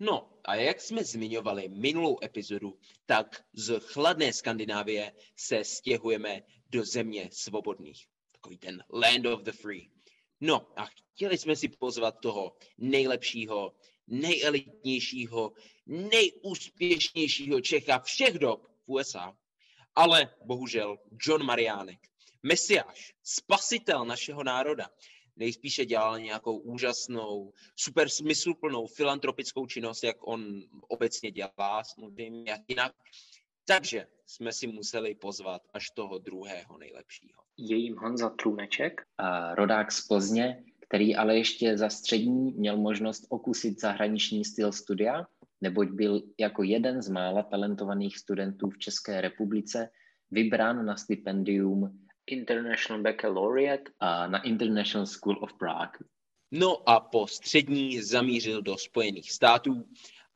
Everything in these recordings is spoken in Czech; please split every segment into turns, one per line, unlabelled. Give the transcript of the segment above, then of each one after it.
No a jak jsme zmiňovali minulou epizodu, tak z chladné Skandinávie se stěhujeme do země svobodných. Takový ten land of the free. No a chtěli jsme si pozvat toho nejlepšího, nejelitnějšího, nejúspěšnějšího Čecha všech dob v USA. Ale bohužel John Mariánek, mesiáš, spasitel našeho národa, nejspíše dělal nějakou úžasnou, super smysluplnou filantropickou činnost, jak on obecně dělá, samozřejmě jak jinak. Takže jsme si museli pozvat až toho druhého nejlepšího.
Je jim Honza Truneček, a rodák z Plzně, který ale ještě za střední měl možnost okusit zahraniční styl studia, neboť byl jako jeden z mála talentovaných studentů v České republice vybrán na stipendium International Baccalaureate na International School of Prague.
No a po střední zamířil do Spojených států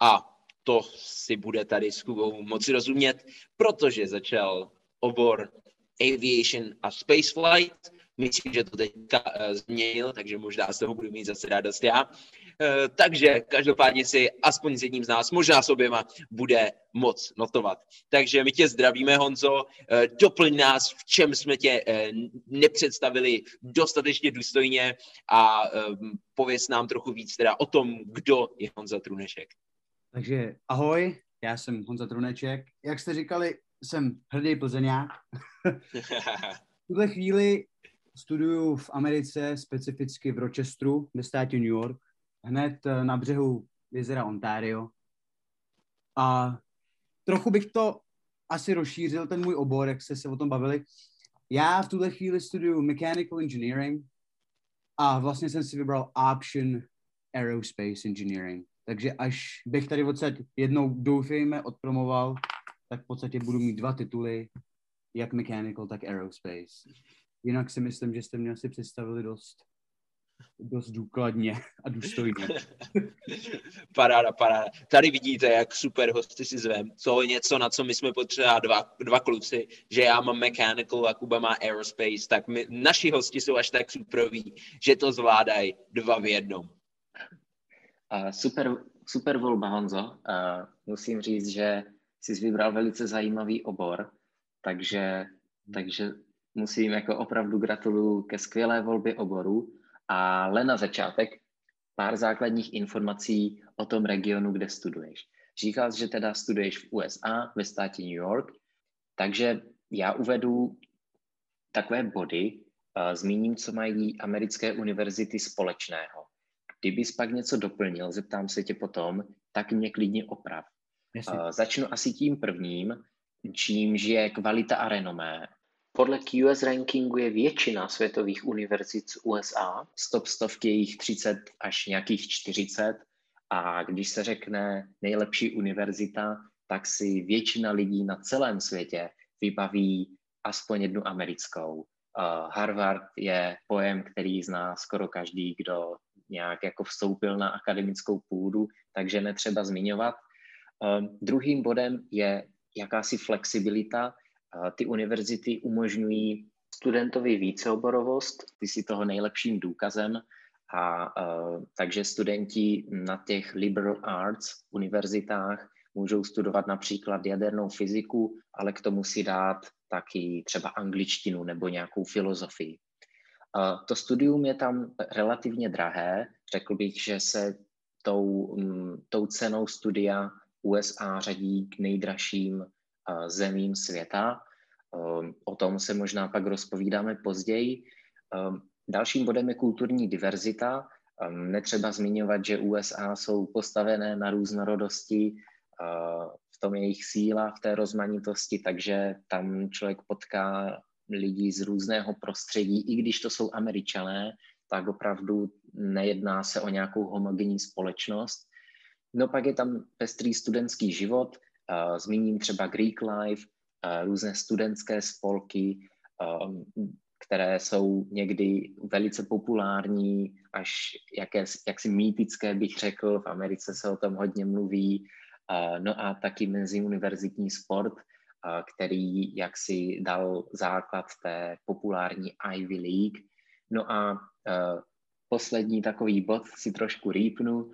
a to si bude tady s Kubou moci rozumět, protože začal obor Aviation a Spaceflight. Myslím, že to teďka uh, změnil, takže možná z toho budu mít zase radost já. Uh, takže každopádně si aspoň s jedním z nás, možná s oběma, bude moc notovat. Takže my tě zdravíme, Honzo, uh, doplň nás, v čem jsme tě uh, nepředstavili dostatečně důstojně a uh, pověs nám trochu víc teda o tom, kdo je Honza Trunešek.
Takže ahoj, já jsem Honza Truneček. Jak jste říkali, jsem hrdý plzeňák. v tuhle chvíli studuju v Americe, specificky v Rochesteru, ve státě New York, hned eh, na břehu jezera Ontario. A trochu bych to asi rozšířil, ten můj obor, jak jste se o tom bavili. Já v tuhle chvíli studuju Mechanical Engineering a vlastně jsem si vybral Option Aerospace Engineering. Takže až bych tady odsaď jednou doufejme odpromoval, tak v podstatě budu mít dva tituly, jak mechanical, tak aerospace. Jinak si myslím, že jste mě asi představili dost, dost důkladně a důstojně.
paráda, paráda. Tady vidíte, jak super hosty si zvem. Co je něco, na co my jsme potřeba dva, dva kluci, že já mám mechanical a Kuba má aerospace, tak my, naši hosti jsou až tak superoví, že to zvládají dva v jednom.
Uh, super, super volba, Honzo. Uh, musím říct, že jsi vybral velice zajímavý obor, takže, takže musím jako opravdu gratuluju ke skvělé volbě oboru. Ale na začátek pár základních informací o tom regionu, kde studuješ. Říkal jsi, že teda studuješ v USA, ve státě New York, takže já uvedu takové body, uh, zmíním, co mají americké univerzity společného. Kdybys pak něco doplnil, zeptám se tě potom, tak mě klidně oprav. Uh, začnu asi tím prvním, čímž je kvalita a renomé. Podle QS rankingu je většina světových univerzit z USA, stop stovky je jich 30 až nějakých 40 a když se řekne nejlepší univerzita, tak si většina lidí na celém světě vybaví aspoň jednu americkou. Uh, Harvard je pojem, který zná skoro každý, kdo nějak jako vstoupil na akademickou půdu, takže netřeba zmiňovat. Uh, druhým bodem je jakási flexibilita. Ty univerzity umožňují studentovi víceoborovost, ty si toho nejlepším důkazem, a uh, takže studenti na těch liberal arts univerzitách můžou studovat například jadernou fyziku, ale k tomu si dát taky třeba angličtinu nebo nějakou filozofii. To studium je tam relativně drahé. Řekl bych, že se tou, tou cenou studia USA řadí k nejdražším zemím světa. O tom se možná pak rozpovídáme později. Dalším bodem je kulturní diverzita. Netřeba zmiňovat, že USA jsou postavené na různorodosti, v tom jejich síla, v té rozmanitosti, takže tam člověk potká lidí z různého prostředí, i když to jsou američané, tak opravdu nejedná se o nějakou homogenní společnost. No pak je tam pestrý studentský život, zmíním třeba Greek Life, uh, různé studentské spolky, um, které jsou někdy velice populární, až jaké, jaksi mýtické bych řekl, v Americe se o tom hodně mluví, uh, no a taky meziuniverzitní sport, který jaksi dal základ té populární Ivy League. No a poslední takový bod si trošku rýpnu,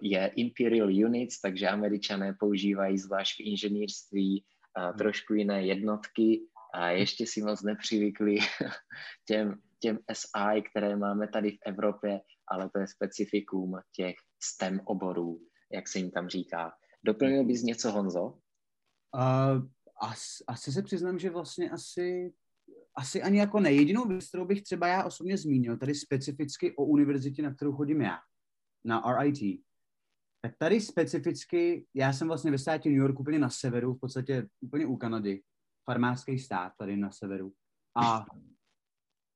je Imperial Units, takže američané používají zvlášť v inženýrství uh, trošku jiné jednotky a ještě si moc nepřivykli těm, těm SI, které máme tady v Evropě, ale to je specifikum těch STEM oborů, jak se jim tam říká. Doplnil bys něco, Honzo?
Uh, as, asi se přiznám, že vlastně asi asi ani jako nejedinou věc, kterou bych třeba já osobně zmínil, tady specificky o univerzitě, na kterou chodím já, na RIT, tak tady specificky, já jsem vlastně ve státě New York úplně na severu, v podstatě úplně u Kanady, farmářský stát tady na severu. A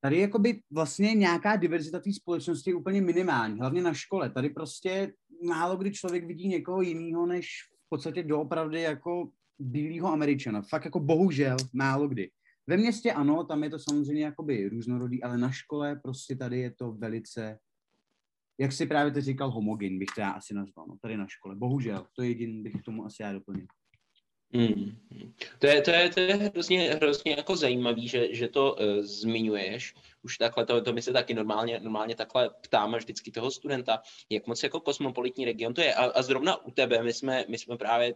tady jakoby vlastně nějaká diverzita té společnosti je úplně minimální, hlavně na škole. Tady prostě málo kdy člověk vidí někoho jiného, než v podstatě doopravdy jako bílého američana. Fakt jako bohužel málo kdy. Ve městě ano, tam je to samozřejmě jakoby různorodý, ale na škole prostě tady je to velice, jak si právě teď říkal, homogen bych to já asi nazval, no, tady na škole. Bohužel, to je jediný bych k tomu asi já doplnil.
Hmm. To, je, to, je, to je hrozně, hrozně jako zajímavý, že, že to uh, zmiňuješ. Už takhle, to, to my se taky normálně, normálně takhle ptáme vždycky toho studenta, jak moc jako kosmopolitní region to je. A, a zrovna u tebe, my jsme, my jsme právě,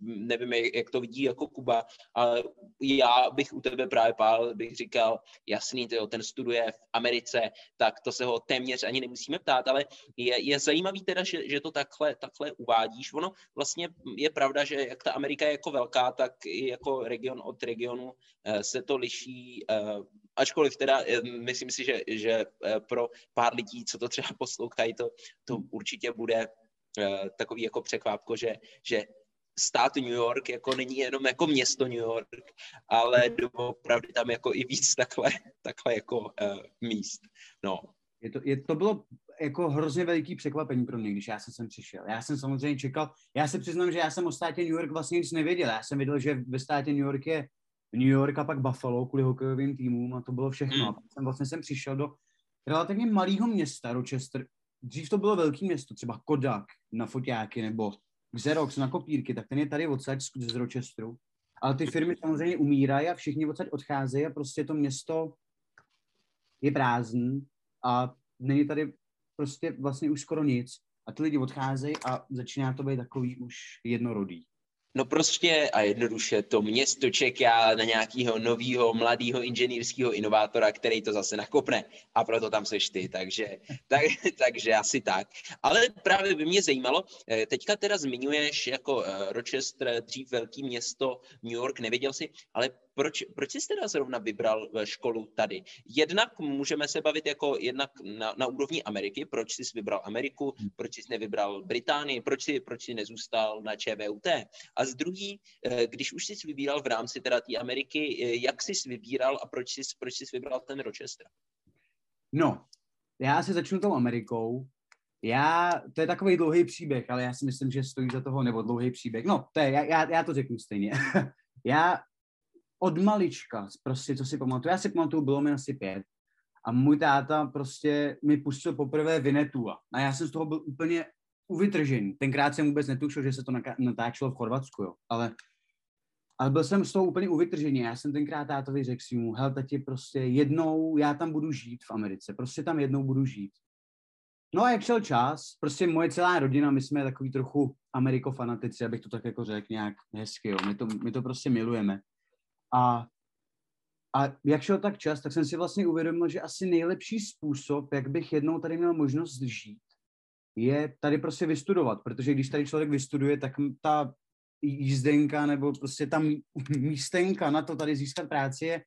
nevím, jak to vidí jako Kuba, ale já bych u tebe právě pál, bych říkal, jasný, tyjo, ten studuje v Americe, tak to se ho téměř ani nemusíme ptát, ale je, je zajímavý teda, že, že to takhle, takhle uvádíš. Ono vlastně je pravda, že jak ta Amerika je jako velká, tak i jako region od regionu eh, se to liší, eh, ačkoliv teda eh, myslím si, že, že pro pár lidí, co to třeba poslouchají, to, to určitě bude takový jako překvápko, že, že stát New York jako není jenom jako město New York, ale opravdu tam jako i víc takhle, takhle jako uh, míst. No.
Je to, je, to bylo jako hrozně veliký překvapení pro mě, když já jsem sem přišel. Já jsem samozřejmě čekal, já se přiznám, že já jsem o státě New York vlastně nic nevěděl. Já jsem věděl, že ve státě New York je New York a pak Buffalo kvůli hokejovým týmům a to bylo všechno. Mm. A pak jsem vlastně jsem přišel do relativně malého města Rochester. Dřív to bylo velké město, třeba Kodak na foťáky nebo Xerox na kopírky, tak ten je tady odsaď z Rochesteru. Ale ty firmy samozřejmě umírají a všichni odsaď odcházejí a prostě to město je prázdný a není tady prostě vlastně už skoro nic. A ty lidi odcházejí a začíná to být takový už jednorodý.
No prostě a jednoduše to město čeká na nějakého nového mladého inženýrského inovátora, který to zase nakopne a proto tam seš ty, takže, tak, takže asi tak. Ale právě by mě zajímalo, eh, teďka teda zmiňuješ jako eh, Rochester, dřív velký město, New York, nevěděl jsi, ale proč, proč jsi teda zrovna vybral eh, školu tady? Jednak můžeme se bavit jako jednak na, na úrovni Ameriky, proč jsi vybral Ameriku, hmm. proč jsi nevybral Británii, proč jsi, proč jsi nezůstal na ČVUT. A z druhý, eh, když už jsi vybíral v rámci teda té Ameriky, eh, jak jsi vybíral a proč jsi, proč jsi vybral ten Rochester?
No, já si začnu tou Amerikou. Já, to je takový dlouhý příběh, ale já si myslím, že stojí za toho, nebo dlouhý příběh. No, to je, já, já to řeknu stejně. já od malička, prostě co si pamatuju, já si pamatuju, bylo mi asi pět a můj táta prostě mi pustil poprvé Vinetua a já jsem z toho byl úplně uvytržený. Tenkrát jsem vůbec netušil, že se to natáčelo v Chorvatsku, jo. Ale, ale byl jsem z toho úplně uvytržený. Já jsem tenkrát tátovi řekl si mu, hel, tati, prostě jednou já tam budu žít v Americe, prostě tam jednou budu žít. No a jak šel čas, prostě moje celá rodina, my jsme takový trochu amerikofanatici, abych to tak jako řekl nějak hezky, jo. My to, my to prostě milujeme. A, a jak šel tak čas, tak jsem si vlastně uvědomil, že asi nejlepší způsob, jak bych jednou tady měl možnost žít, je tady prostě vystudovat, protože když tady člověk vystuduje, tak ta jízdenka nebo prostě ta místenka na to tady získat práci je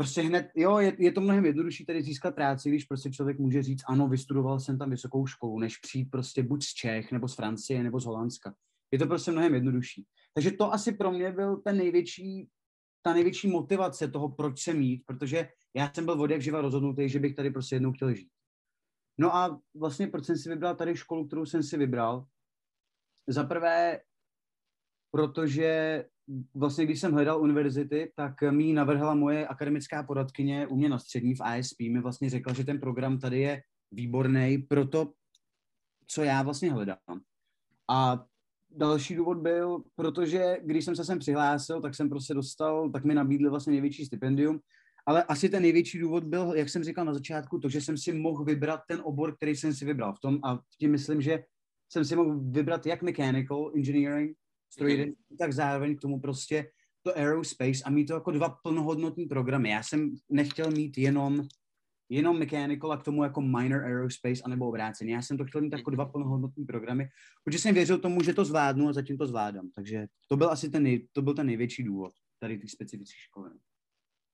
prostě hned, jo, je, je to mnohem jednodušší tady získat práci, když prostě člověk může říct, ano, vystudoval jsem tam vysokou školu, než přijít prostě buď z Čech, nebo z Francie, nebo z Holandska. Je to prostě mnohem jednodušší. Takže to asi pro mě byl ten největší ta největší motivace toho, proč se mít, protože já jsem byl od jak živa rozhodnutý, že bych tady prostě jednou chtěl žít. No a vlastně proč jsem si vybral tady školu, kterou jsem si vybral? Za prvé, protože vlastně když jsem hledal univerzity, tak mi navrhla moje akademická poradkyně u mě na střední v ISP, mi vlastně řekla, že ten program tady je výborný pro to, co já vlastně hledám. A další důvod byl, protože když jsem se sem přihlásil, tak jsem prostě dostal, tak mi nabídli vlastně největší stipendium, ale asi ten největší důvod byl, jak jsem říkal na začátku, to, že jsem si mohl vybrat ten obor, který jsem si vybral v tom a tím myslím, že jsem si mohl vybrat jak mechanical engineering, strojírení, mm-hmm. tak zároveň k tomu prostě to aerospace a mít to jako dva plnohodnotní programy. Já jsem nechtěl mít jenom jenom mechanical a k tomu jako minor aerospace anebo obráceně. Já jsem to chtěl mít jako dva plnohodnotní programy, protože jsem věřil tomu, že to zvládnu a zatím to zvládám. Takže to byl asi ten, nej, to byl ten největší důvod tady ty specifické školy.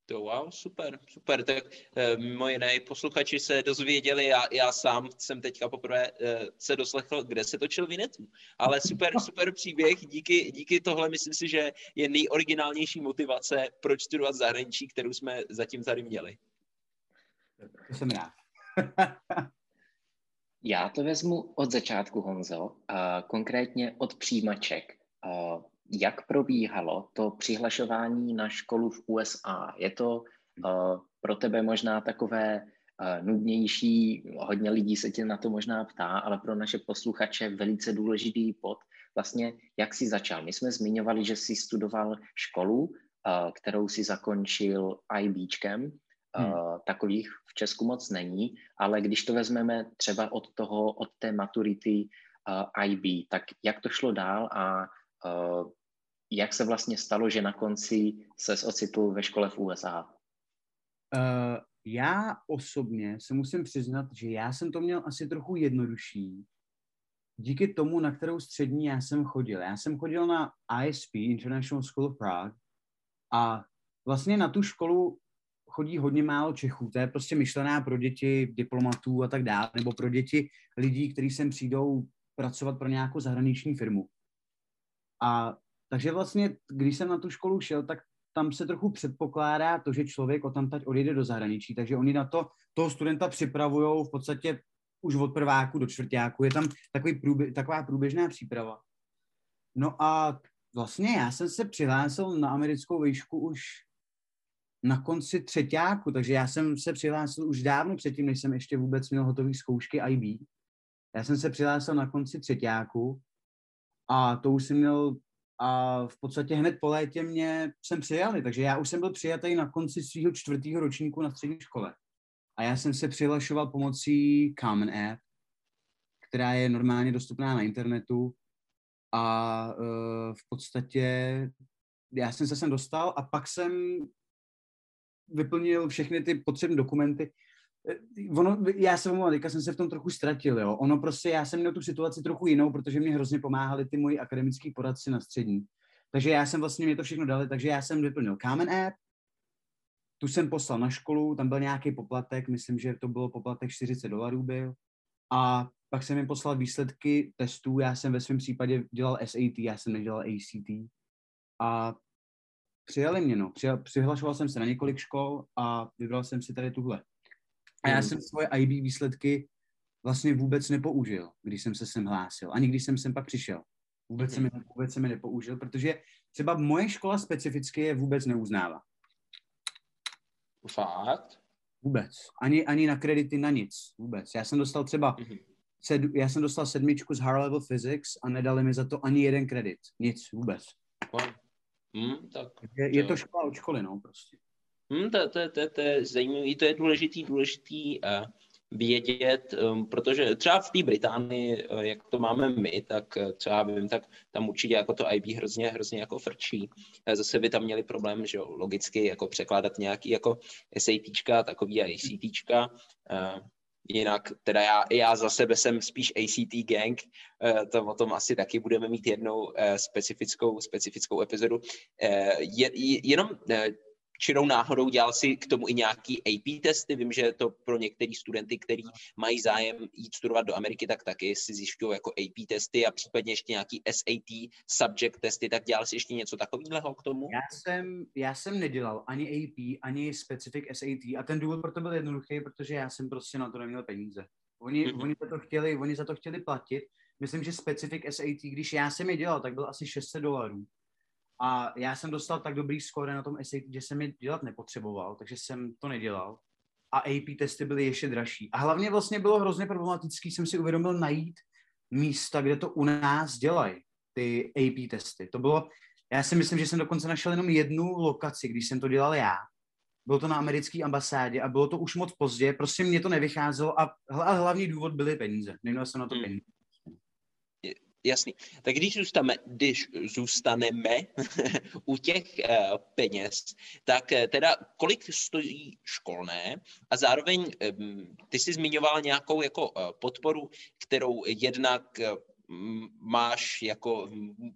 To wow, super, super. Tak e, mimo jiné posluchači se dozvěděli, já, já sám jsem teďka poprvé e, se doslechl, kde se točil Vinetu. Ale super, super příběh, díky, díky tohle myslím si, že je nejoriginálnější motivace, proč studovat zahraničí, kterou jsme zatím tady měli.
To jsem rád.
Já to vezmu od začátku, Honzo, a konkrétně od přijímaček. A jak probíhalo to přihlašování na školu v USA? Je to uh, pro tebe možná takové uh, nudnější, hodně lidí se tě na to možná ptá, ale pro naše posluchače velice důležitý bod. Vlastně, jak jsi začal? My jsme zmiňovali, že jsi studoval školu, uh, kterou si zakončil IBčkem, Hmm. Uh, takových v Česku moc není, ale když to vezmeme třeba od toho, od té maturity uh, IB, tak jak to šlo dál a uh, jak se vlastně stalo, že na konci se ocitl ve škole v USA?
Uh, já osobně se musím přiznat, že já jsem to měl asi trochu jednodušší díky tomu, na kterou střední já jsem chodil. Já jsem chodil na ISP, International School of Prague, a vlastně na tu školu chodí hodně málo Čechů. To je prostě myšlená pro děti diplomatů a tak dále, nebo pro děti lidí, kteří sem přijdou pracovat pro nějakou zahraniční firmu. A takže vlastně, když jsem na tu školu šel, tak tam se trochu předpokládá to, že člověk o tam teď odjede do zahraničí, takže oni na to toho studenta připravují v podstatě už od prváku do čtvrtáku. Je tam takový průbě, taková průběžná příprava. No a vlastně já jsem se přihlásil na americkou výšku už na konci třetíku, takže já jsem se přihlásil už dávno předtím, než jsem ještě vůbec měl hotový zkoušky IB. Já jsem se přihlásil na konci třetíku a to už jsem měl a v podstatě hned po létě mě jsem přijali, takže já už jsem byl přijatý na konci svého čtvrtého ročníku na střední škole. A já jsem se přihlašoval pomocí Common App, která je normálně dostupná na internetu a uh, v podstatě já jsem se sem dostal a pak jsem vyplnil všechny ty potřebné dokumenty. Eh, ono, já se omlouvám, jsem se v tom trochu ztratil, jo. Ono prostě, já jsem měl tu situaci trochu jinou, protože mě hrozně pomáhali ty moji akademický poradci na střední. Takže já jsem vlastně, mě to všechno dali, takže já jsem vyplnil Common App, tu jsem poslal na školu, tam byl nějaký poplatek, myslím, že to bylo poplatek 40 dolarů byl. A pak jsem jim poslal výsledky testů, já jsem ve svém případě dělal SAT, já jsem nedělal ACT. A přijali mě, no. Přijal, přihlašoval jsem se na několik škol a vybral jsem si tady tuhle. A já hmm. jsem svoje IB výsledky vlastně vůbec nepoužil, když jsem se sem hlásil. Ani když jsem sem pak přišel. Vůbec, jsem, vůbec jsem je nepoužil, protože třeba moje škola specificky je vůbec neuznává.
Fakt?
Vůbec. Ani, ani na kredity, na nic. Vůbec. Já jsem dostal třeba mm-hmm. sed, já jsem dostal sedmičku z High Level Physics a nedali mi za to ani jeden kredit. Nic. Vůbec.
Wow. Hmm, tak,
je, je to škola od školy, no, prostě.
Hmm, to, to, to, to je zajímavý, to je důležitý, důležitý uh, vědět, um, protože třeba v té Británii, uh, jak to máme my, tak uh, třeba vím, tak tam určitě jako to IB hrozně, hrozně jako frčí. Uh, zase by tam měli problém, že logicky jako překládat nějaký jako SATčka, takový ACTčka, uh, Jinak teda já, já za sebe jsem spíš ACT gang, eh, to o tom asi taky budeme mít jednou eh, specifickou, specifickou epizodu. Eh, je, jenom čirou náhodou dělal si k tomu i nějaký AP testy. Vím, že to pro některý studenty, kteří mají zájem jít studovat do Ameriky, tak taky si zjišťují jako AP testy a případně ještě nějaký SAT subject testy. Tak dělal si ještě něco takového k tomu?
Já jsem, já jsem nedělal ani AP, ani specific SAT a ten důvod pro to byl jednoduchý, protože já jsem prostě na to neměl peníze. Oni, mm-hmm. oni, za to chtěli, oni za to chtěli platit, myslím, že specific SAT, když já jsem je dělal, tak byl asi 600 dolarů. A já jsem dostal tak dobrý skóre na tom SAT, že jsem je dělat nepotřeboval, takže jsem to nedělal. A AP testy byly ještě dražší. A hlavně vlastně bylo hrozně problematický, jsem si uvědomil najít místa, kde to u nás dělají, ty AP testy. To bylo, já si myslím, že jsem dokonce našel jenom jednu lokaci, když jsem to dělal já. Bylo to na americké ambasádě a bylo to už moc pozdě, prostě mě to nevycházelo a, a hlavní důvod byly peníze. Neměl jsem na to hmm. peníze.
Jasný. Tak když zůstaneme, když zůstaneme u těch uh, peněz, tak uh, teda kolik stojí školné a zároveň um, ty jsi zmiňoval nějakou jako podporu, kterou jednak máš jako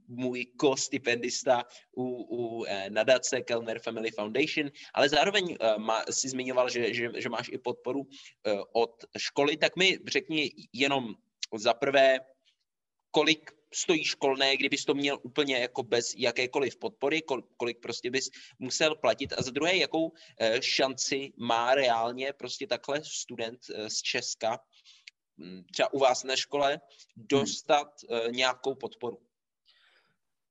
můj co-stipendista u, u nadace Kellner Family Foundation, ale zároveň má, si zmiňoval, že, že, že máš i podporu od školy, tak mi řekni jenom za prvé, kolik stojí školné, kdybys to měl úplně jako bez jakékoliv podpory, kolik prostě bys musel platit a za druhé, jakou eh, šanci má reálně prostě takhle student eh, z Česka, hm, třeba u vás na škole, dostat hmm. nějakou podporu?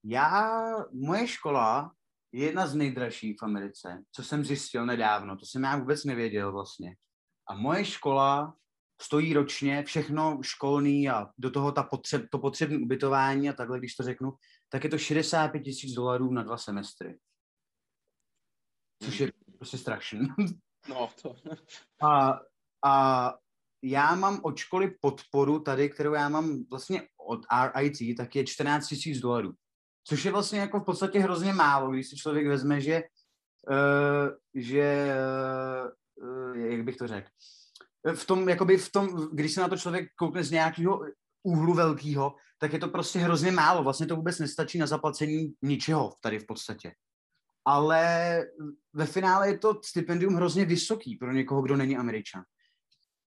Já, moje škola je jedna z nejdražších v Americe, co jsem zjistil nedávno, to jsem já vůbec nevěděl vlastně. A moje škola stojí ročně všechno školný a do toho ta potřeb, to potřebné ubytování a takhle, když to řeknu, tak je to 65 tisíc dolarů na dva semestry. Což je hmm. prostě strašný.
No, to...
A, a já mám od školy podporu tady, kterou já mám vlastně od RIT, tak je 14 tisíc dolarů. Což je vlastně jako v podstatě hrozně málo, když si člověk vezme, že, uh, že uh, jak bych to řekl, v tom, jakoby v tom, když se na to člověk koukne z nějakého úhlu velkého, tak je to prostě hrozně málo. Vlastně to vůbec nestačí na zaplacení ničeho tady v podstatě. Ale ve finále je to stipendium hrozně vysoký pro někoho, kdo není američan.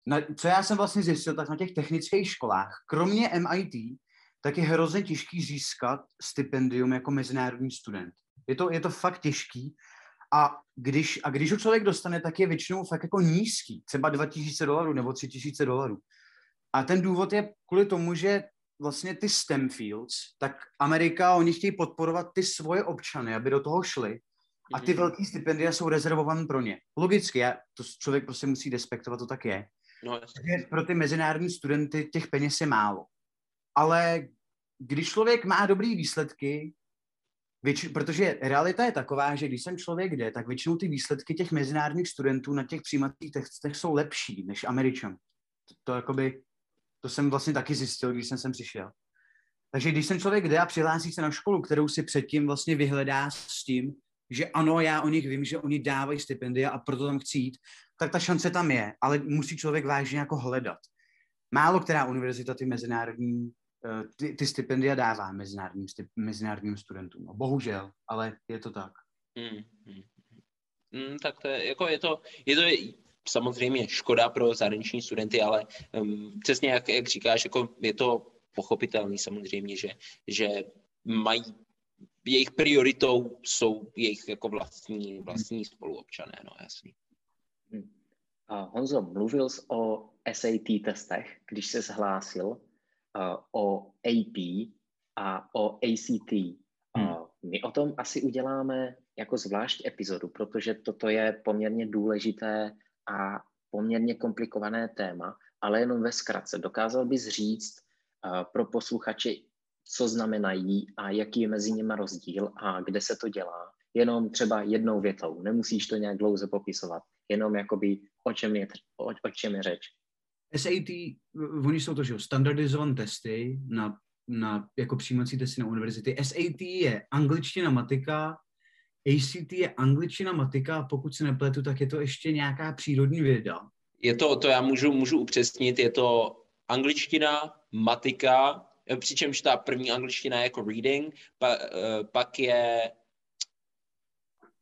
Na, co já jsem vlastně zjistil, tak na těch technických školách, kromě MIT, tak je hrozně těžký získat stipendium jako mezinárodní student. Je to, je to fakt těžký a když, a když ho člověk dostane, tak je většinou fakt jako nízký, třeba 2000 dolarů nebo 3000 dolarů. A ten důvod je kvůli tomu, že vlastně ty STEM fields, tak Amerika, oni chtějí podporovat ty svoje občany, aby do toho šli. A ty mhm. velké stipendia jsou rezervované pro ně. Logicky, já, to člověk prostě musí respektovat, to tak je. No, Takže pro ty mezinárodní studenty těch peněz je málo. Ale když člověk má dobré výsledky, Větši, protože realita je taková, že když sem člověk jde, tak většinou ty výsledky těch mezinárodních studentů na těch přijímacích testech jsou lepší než Američan. To, to, jakoby, to jsem vlastně taky zjistil, když jsem sem přišel. Takže když sem člověk jde a přihlásí se na školu, kterou si předtím vlastně vyhledá s tím, že ano, já o nich vím, že oni dávají stipendia a proto tam chci jít, tak ta šance tam je, ale musí člověk vážně jako hledat. Málo která univerzita ty mezinárodní ty, ty stipendia dává mezinárodním, stip, mezinárodním studentům. No, bohužel, ale je to tak.
Hmm, hmm, hmm, tak to je, jako je to, je to samozřejmě škoda pro zahraniční studenty, ale um, přesně jak, jak říkáš, jako je to pochopitelný samozřejmě, že, že mají jejich prioritou jsou jejich jako vlastní, vlastní spoluobčané, no jasný.
Hmm. A Honzo, mluvil jsi o SAT testech, když se zhlásil o AP a o ACT. Hmm. Uh, my o tom asi uděláme jako zvlášť epizodu, protože toto je poměrně důležité a poměrně komplikované téma, ale jenom ve zkratce. Dokázal bys říct uh, pro posluchače, co znamenají a jaký je mezi nimi rozdíl a kde se to dělá. Jenom třeba jednou větou, nemusíš to nějak dlouze popisovat, jenom jakoby o čem je, o, o čem je řeč.
SAT, oni jsou to, že standardizované testy na, na jako přijímací testy na univerzity. SAT je angličtina, matika, ACT je angličtina, matika pokud se nepletu, tak je to ještě nějaká přírodní věda.
Je to, to já můžu, můžu upřesnit, je to angličtina, matika, přičemž ta první angličtina je jako reading, pa, uh, pak je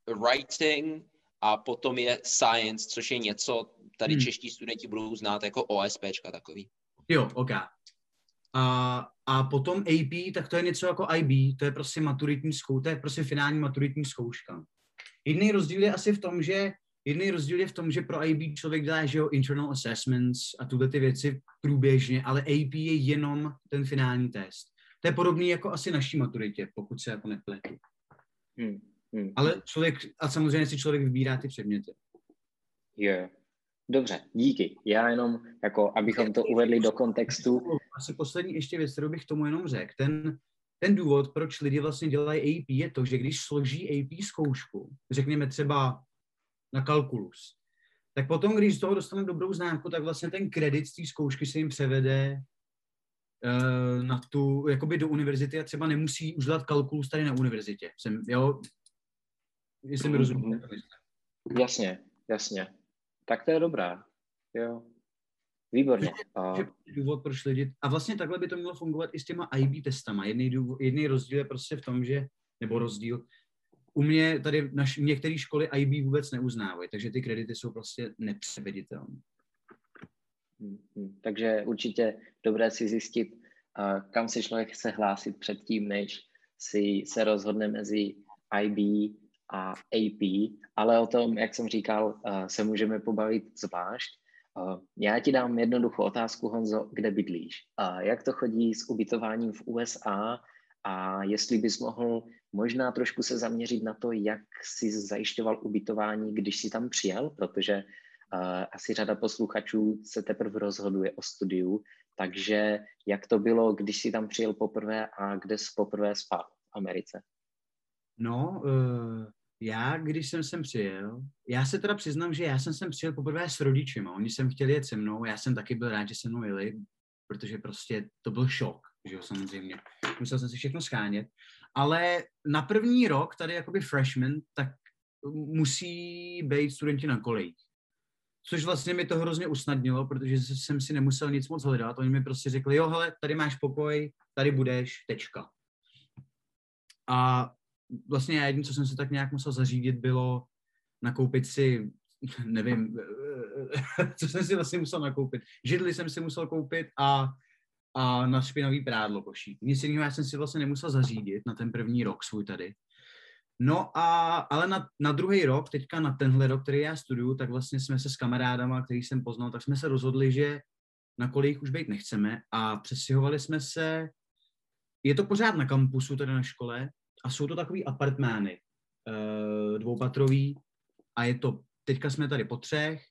writing a potom je science, což je něco, tady hmm. čeští studenti budou znát jako OSPčka takový.
Jo, ok. A, a potom AP, tak to je něco jako IB, to je prostě maturitní zkouška, to je prostě finální maturitní zkouška. Jediný rozdíl je asi v tom, že Jediný rozdíl je v tom, že pro IB člověk dělá, že jo, internal assessments a tuhle ty věci průběžně, ale AP je jenom ten finální test. To je podobný jako asi naší maturitě, pokud se jako nepletu. Hmm. Hmm. Ale člověk, a samozřejmě si člověk vybírá ty předměty.
Jo, yeah. Dobře, díky. Já jenom, jako, abychom to uvedli do kontextu.
Asi poslední ještě věc, kterou bych tomu jenom řekl. Ten, ten důvod, proč lidi vlastně dělají AP, je to, že když složí AP zkoušku, řekněme třeba na kalkulus, tak potom, když z toho dostanou dobrou známku, tak vlastně ten kredit z té zkoušky se jim převede uh, na tu, jakoby do univerzity a třeba nemusí už dělat kalkulus tady na univerzitě. Jsem, jo, jestli mi rozumíte.
Jasně, jasně. Tak to je dobrá. Jo. Výborně. A...
Důvod, proč lidi... A vlastně takhle by to mělo fungovat i s těma IB testama. Jedný, důvod, jedný rozdíl je prostě v tom, že, nebo rozdíl, u mě tady naš, některé školy IB vůbec neuznávají, takže ty kredity jsou prostě nepřeveditelné.
Hmm, hmm. Takže určitě dobré si zjistit, kam se člověk chce hlásit předtím, než si se rozhodne mezi IB a AP, ale o tom, jak jsem říkal, uh, se můžeme pobavit zvlášť. Uh, já ti dám jednoduchou otázku, Honzo, kde bydlíš? Jak to chodí s ubytováním v USA a jestli bys mohl možná trošku se zaměřit na to, jak jsi zajišťoval ubytování, když jsi tam přijel, protože uh, asi řada posluchačů se teprve rozhoduje o studiu, takže jak to bylo, když jsi tam přijel poprvé a kde jsi poprvé spal v Americe?
No, já, když jsem sem přijel, já se teda přiznám, že já jsem sem přijel poprvé s rodičima. Oni jsem chtěli jet se mnou, já jsem taky byl rád, že se mnou jeli, protože prostě to byl šok, že jo, samozřejmě. Musel jsem si všechno schánět. Ale na první rok, tady jakoby freshman, tak musí být studenti na kolejích. Což vlastně mi to hrozně usnadnilo, protože jsem si nemusel nic moc hledat. Oni mi prostě řekli, jo, hele, tady máš pokoj, tady budeš, tečka. A vlastně já jediné, co jsem si tak nějak musel zařídit, bylo nakoupit si, nevím, co jsem si vlastně musel nakoupit. Židli jsem si musel koupit a, a na špinavý prádlo koší. Nic jiného já jsem si vlastně nemusel zařídit na ten první rok svůj tady. No a, ale na, na druhý rok, teďka na tenhle rok, který já studuju, tak vlastně jsme se s kamarádama, který jsem poznal, tak jsme se rozhodli, že na kolik už být nechceme a přestěhovali jsme se, je to pořád na kampusu, tady na škole, a jsou to takový apartmány, uh, dvoupatrový a je to, teďka jsme tady po třech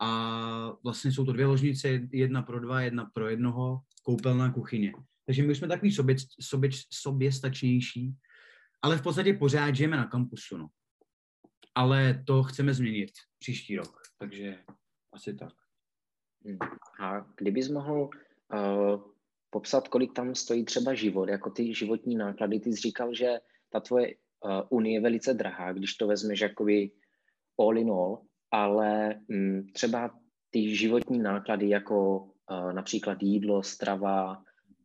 a vlastně jsou to dvě ložnice, jedna pro dva, jedna pro jednoho, koupelná kuchyně. Takže my jsme takový sobě, sobě, sobě stačnější, ale v podstatě pořád žijeme na kampusu, no. Ale to chceme změnit příští rok, takže asi tak.
Hmm. A kdybys mohl uh, popsat, kolik tam stojí třeba život, jako ty životní náklady, ty jsi říkal, že ta tvoje uh, unie je velice drahá, když to vezmeš jakoby all in all, ale um, třeba ty životní náklady jako uh, například jídlo, strava,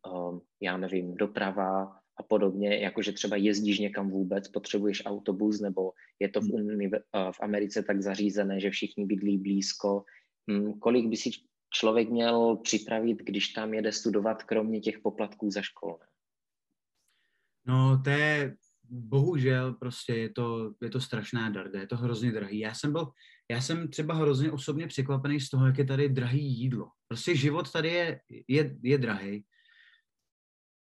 uh, já nevím, doprava a podobně, jakože třeba jezdíš někam vůbec, potřebuješ autobus, nebo je to v, uni, uh, v Americe tak zařízené, že všichni bydlí blízko. Um, kolik by si člověk měl připravit, když tam jede studovat, kromě těch poplatků za školu?
No, to je bohužel prostě je to, je to strašná darda, je to hrozně drahý. Já jsem byl, já jsem třeba hrozně osobně překvapený z toho, jak je tady drahý jídlo. Prostě život tady je, je, je drahý.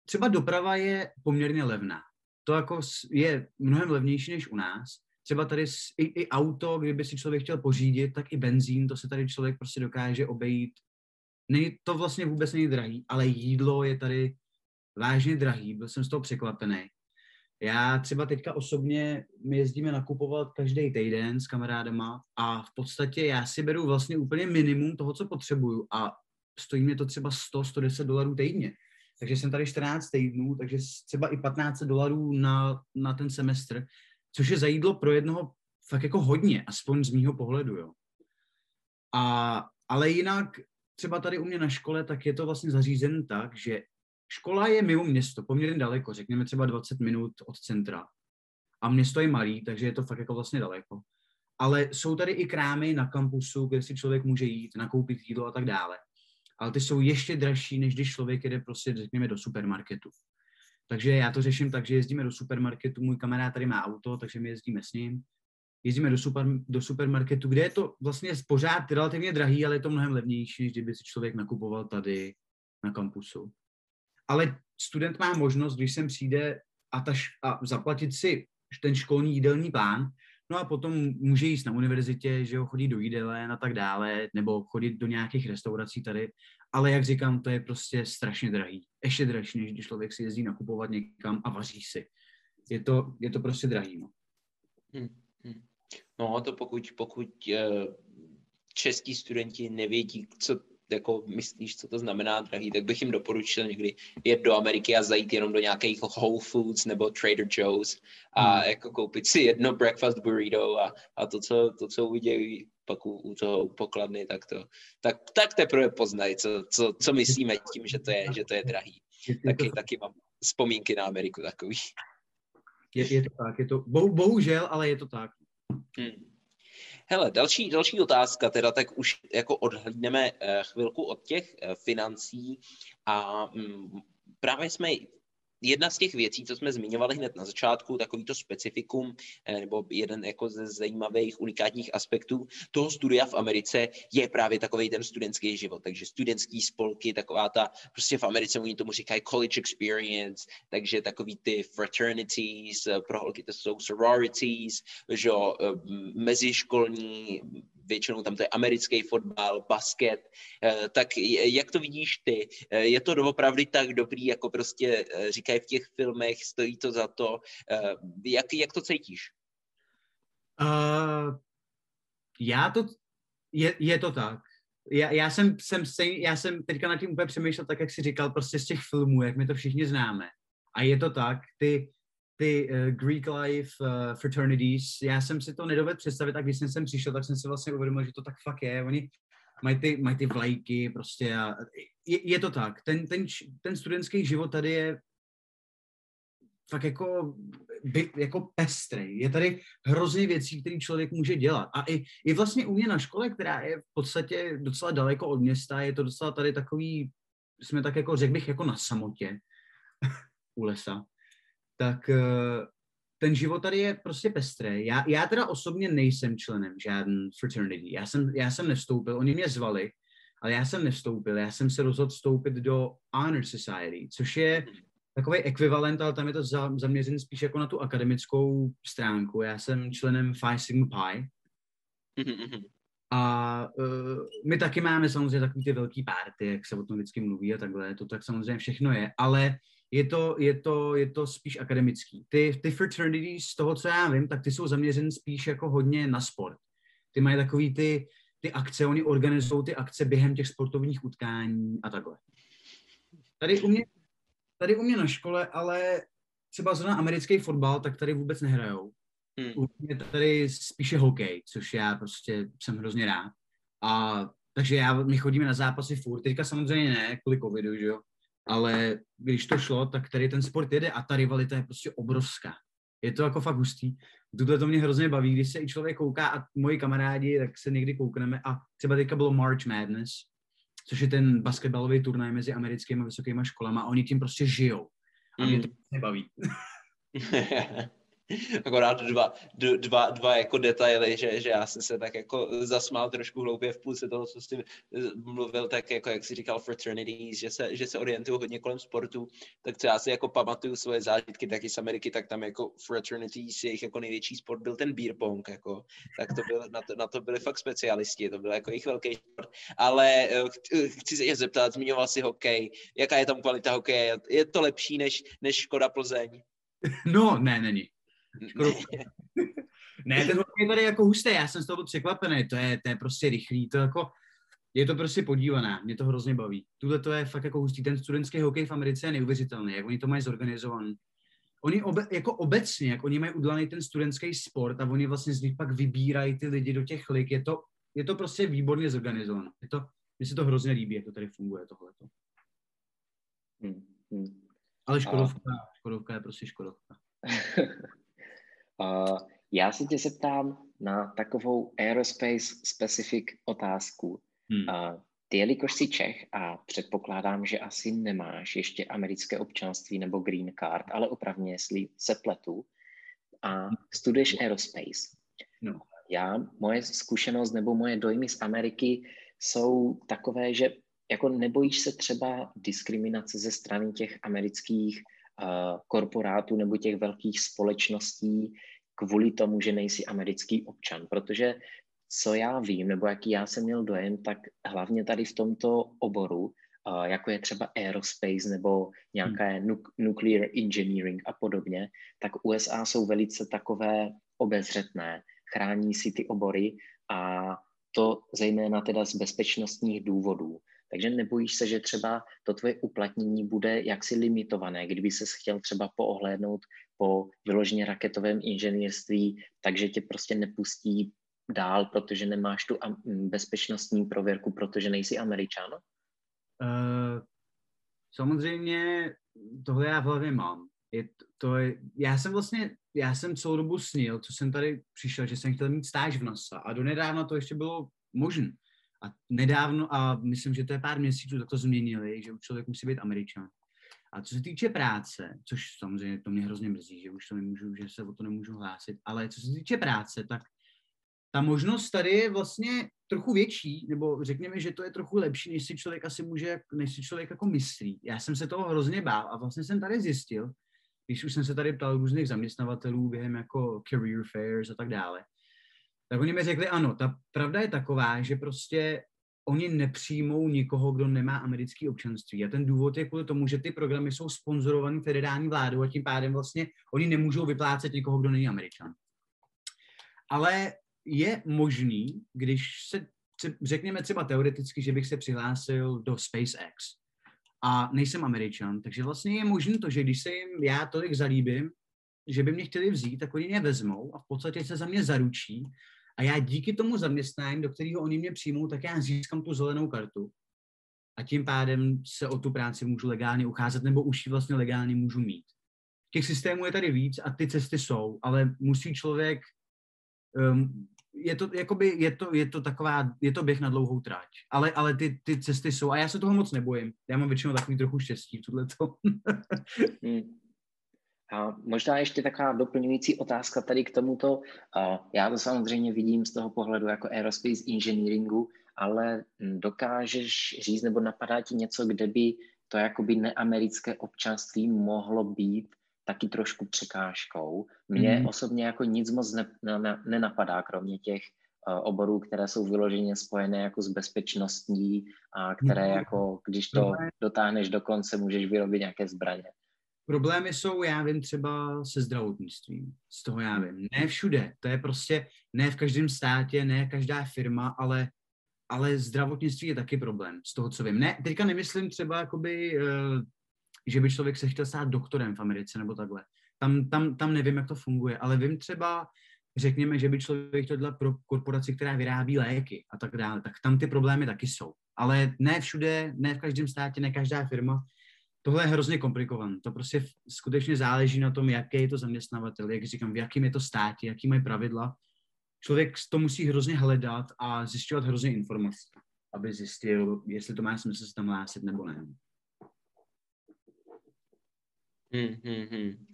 Třeba doprava je poměrně levná. To jako je mnohem levnější než u nás. Třeba tady i, i auto, kdyby si člověk chtěl pořídit, tak i benzín, to se tady člověk prostě dokáže obejít. Není, to vlastně vůbec není drahý, ale jídlo je tady vážně drahý, byl jsem z toho překvapený. Já třeba teďka osobně, my jezdíme nakupovat každý týden s kamarádama a v podstatě já si beru vlastně úplně minimum toho, co potřebuju a stojí mě to třeba 100-110 dolarů týdně. Takže jsem tady 14 týdnů, takže třeba i 15 dolarů na, na ten semestr, což je za jídlo pro jednoho fakt jako hodně, aspoň z mýho pohledu, jo. A, ale jinak třeba tady u mě na škole, tak je to vlastně zařízen tak, že škola je mimo město, poměrně daleko, řekněme třeba 20 minut od centra. A město je malý, takže je to fakt jako vlastně daleko. Ale jsou tady i krámy na kampusu, kde si člověk může jít, nakoupit jídlo a tak dále. Ale ty jsou ještě dražší, než když člověk jde prostě, řekněme, do supermarketu. Takže já to řeším tak, že jezdíme do supermarketu, můj kamarád tady má auto, takže my jezdíme s ním. jezdíme do, super, do supermarketu, kde je to vlastně pořád relativně drahý, ale je to mnohem levnější, než kdyby si člověk nakupoval tady na kampusu. Ale student má možnost, když sem přijde a, ta, a zaplatit si ten školní jídelní plán, no a potom může jít na univerzitě, že ho chodí do jídelen a tak dále, nebo chodit do nějakých restaurací tady, ale jak říkám, to je prostě strašně drahý. Ještě dražší, než když člověk si jezdí nakupovat někam a vaří si. Je to, je to prostě drahý, no.
Hmm, hmm. No, to pokud, pokud uh, český studenti nevědí, co jako myslíš, co to znamená drahý, tak bych jim doporučil někdy jet do Ameriky a zajít jenom do nějakých Whole Foods nebo Trader Joe's a hmm. jako koupit si jedno breakfast burrito a, a to, co, to, co uvidějí pak u, u toho pokladny, tak to, tak, tak teprve poznají, co, co, co myslíme tím, že to je, že to je drahý. Taky, taky mám vzpomínky na Ameriku takový.
Je, je to tak, je to, bohu, bohužel, ale je to tak. Hmm.
Hele, další, další otázka, teda tak už jako odhlídneme eh, chvilku od těch eh, financí a mm, právě jsme jedna z těch věcí, co jsme zmiňovali hned na začátku, takovýto specifikum, eh, nebo jeden jako ze zajímavých, unikátních aspektů toho studia v Americe je právě takový ten studentský život. Takže studentský spolky, taková ta, prostě v Americe oni tomu říkají college experience, takže takový ty fraternities, eh, pro holky to jsou sororities, že jo, eh, meziškolní většinou tam to je americký fotbal, basket, eh, tak jak to vidíš ty? Eh, je to doopravdy tak dobrý, jako prostě eh, říkají v těch filmech, stojí to za to? Jak, jak to cítíš?
Uh, já to, je, je to tak. Já, já, jsem, jsem já jsem teďka na tím úplně přemýšlel tak, jak jsi říkal, prostě z těch filmů, jak my to všichni známe. A je to tak, ty, ty uh, Greek life uh, fraternities, já jsem si to nedovedl představit a když jsem sem přišel, tak jsem si vlastně uvědomil, že to tak fakt je. Oni mají ty, mají ty vlajky prostě a je, je to tak. Ten, ten, ten studentský život tady je fakt jako, by, jako pestrý. Je tady hrozně věcí, které člověk může dělat. A i, i vlastně u mě na škole, která je v podstatě docela daleko od města, je to docela tady takový, jsme tak jako, řekl bych, jako na samotě u lesa tak eh, ten život tady je prostě pestrý. Já, já teda osobně nejsem členem žádný fraternity. Já jsem, já jsem nevstoupil, oni mě zvali, ale já jsem nevstoupil. Já jsem se rozhodl vstoupit do Honor Society, což je takový ekvivalent, ale tam je to za, zaměřen spíš jako na tu akademickou stránku. Já jsem členem Phi Sigma Pi. A uh, my taky máme samozřejmě takový ty velký párty, jak se o tom vždycky mluví a takhle, to tak samozřejmě všechno je, ale je to, je to, je to spíš akademický. Ty, ty fraternities, z toho, co já vím, tak ty jsou zaměřen spíš jako hodně na sport. Ty mají takový ty, ty akce, oni organizují ty akce během těch sportovních utkání a takhle. Tady u mě, tady u mě na škole, ale třeba zrovna americký fotbal, tak tady vůbec nehrajou. Hmm. U mě tady spíše hokej, což já prostě jsem hrozně rád. A takže já, my chodíme na zápasy furt. Teďka samozřejmě ne, kvůli covidu, že jo ale když to šlo, tak tady ten sport jede a ta rivalita je prostě obrovská. Je to jako fakt hustý. Tuhle to mě hrozně baví, když se i člověk kouká a moji kamarádi, tak se někdy koukneme a třeba teďka bylo March Madness, což je ten basketbalový turnaj mezi americkými vysokými školama a oni tím prostě žijou. A mě mm. to baví.
akorát dva, dva, dva jako detaily, že, že já jsem se tak jako zasmál trošku hloupě v půlce toho, co jsi mluvil, tak jako jak jsi říkal fraternities, že se, že se orientují hodně kolem sportu, tak co já si jako pamatuju svoje zážitky taky z Ameriky, tak tam jako fraternities, jejich jako největší sport byl ten beer pong, jako, tak to byl, na, to, na to byli fakt specialisti, to byl jako jejich velký sport, ale eh, chci se zeptat, zmiňoval si hokej, jaká je tam kvalita hokeje, je to lepší než, než Škoda Plzeň?
No, ne, není. Ne, ten hokej je tady jako hustý, já jsem z toho byl překvapený, to je, to je prostě rychlý, to jako, je to prostě podívané, mě to hrozně baví. Tuhle to je fakt jako hustý, ten studentský hokej v Americe je neuvěřitelný, jak oni to mají zorganizovaný. Oni obe, jako obecně, jak oni mají udělaný ten studentský sport a oni vlastně z nich pak vybírají ty lidi do těch lig, je to, je to prostě výborně zorganizované. Je to, mně se to hrozně líbí, jak to tady funguje tohleto. Hmm, hmm. Ale Škodovka, a... Škodovka je prostě Škodovka.
Uh, já se tě zeptám na takovou aerospace specific otázku. Hmm. Uh, ty, jelikož jsi Čech a předpokládám, že asi nemáš ještě americké občanství nebo green card, ale opravně, jestli se pletu, a studuješ aerospace,
No.
Já, moje zkušenost nebo moje dojmy z Ameriky jsou takové, že jako nebojíš se třeba diskriminace ze strany těch amerických korporátů nebo těch velkých společností kvůli tomu, že nejsi americký občan, protože co já vím, nebo jaký já jsem měl dojem, tak hlavně tady v tomto oboru, uh, jako je třeba aerospace nebo nějaké hmm. nuclear engineering a podobně, tak USA jsou velice takové obezřetné, chrání si ty obory a to zejména teda z bezpečnostních důvodů. Takže nebojíš se, že třeba to tvoje uplatnění bude jaksi limitované, kdyby se chtěl třeba poohlédnout po vyloženě raketovém inženýrství, takže tě prostě nepustí dál, protože nemáš tu bezpečnostní prověrku, protože nejsi američan? Uh,
samozřejmě tohle já v hlavě mám. Je to, je, já jsem vlastně, já jsem celou dobu snil, co jsem tady přišel, že jsem chtěl mít stáž v NASA a donedávna to ještě bylo možné. A nedávno, a myslím, že to je pár měsíců, tak to změnili, že už člověk musí být američan. A co se týče práce, což samozřejmě to mě hrozně mrzí, že už to nemůžu, že se o to nemůžu hlásit, ale co se týče práce, tak ta možnost tady je vlastně trochu větší, nebo řekněme, že to je trochu lepší, než si člověk asi může, než si člověk jako myslí. Já jsem se toho hrozně bál a vlastně jsem tady zjistil, když už jsem se tady ptal různých zaměstnavatelů během jako career fairs a tak dále, tak oni mi řekli, ano, ta pravda je taková, že prostě oni nepřijmou nikoho, kdo nemá americké občanství. A ten důvod je kvůli tomu, že ty programy jsou sponzorované federální vládou a tím pádem vlastně oni nemůžou vyplácet někoho, kdo není američan. Ale je možný, když se, řekněme třeba teoreticky, že bych se přihlásil do SpaceX a nejsem američan, takže vlastně je možné to, že když se jim já tolik zalíbím, že by mě chtěli vzít, tak oni mě vezmou a v podstatě se za mě zaručí a já díky tomu zaměstnání, do kterého oni mě přijmou, tak já získám tu zelenou kartu a tím pádem se o tu práci můžu legálně ucházet, nebo už ji vlastně legálně můžu mít. Těch systémů je tady víc a ty cesty jsou, ale musí člověk, um, je to, jakoby, je to, je to taková, je to běh na dlouhou tráť, ale, ale ty, ty cesty jsou a já se toho moc nebojím. Já mám většinou takový trochu štěstí v tohleto.
Hmm. A možná ještě taková doplňující otázka tady k tomuto. Já to samozřejmě vidím z toho pohledu jako aerospace engineeringu, ale dokážeš říct nebo napadá ti něco, kde by to jakoby neamerické občanství mohlo být taky trošku překážkou. Mně mm. osobně jako nic moc ne, ne, nenapadá, kromě těch uh, oborů, které jsou vyloženě spojené jako s bezpečností a které mm. jako, když to dotáhneš do konce, můžeš vyrobit nějaké zbraně.
Problémy jsou, já vím, třeba se zdravotnictvím. Z toho já vím. Ne všude. To je prostě, ne v každém státě, ne každá firma, ale, ale zdravotnictví je taky problém, z toho, co vím. Ne, teďka nemyslím třeba, jakoby, uh, že by člověk se chtěl stát doktorem v Americe nebo takhle. Tam, tam, tam nevím, jak to funguje, ale vím třeba, řekněme, že by člověk chtěl dělat pro korporaci, která vyrábí léky a tak dále, tak tam ty problémy taky jsou. Ale ne všude, ne v každém státě, ne každá firma tohle je hrozně komplikované. To prostě skutečně záleží na tom, jaký je to zaměstnavatel, jak říkám, v jakým je to státě, jaký mají pravidla. Člověk to musí hrozně hledat a zjišťovat hrozně informací, aby zjistil, jestli to má smysl se tam hlásit nebo ne.
Hmm, hmm, hmm.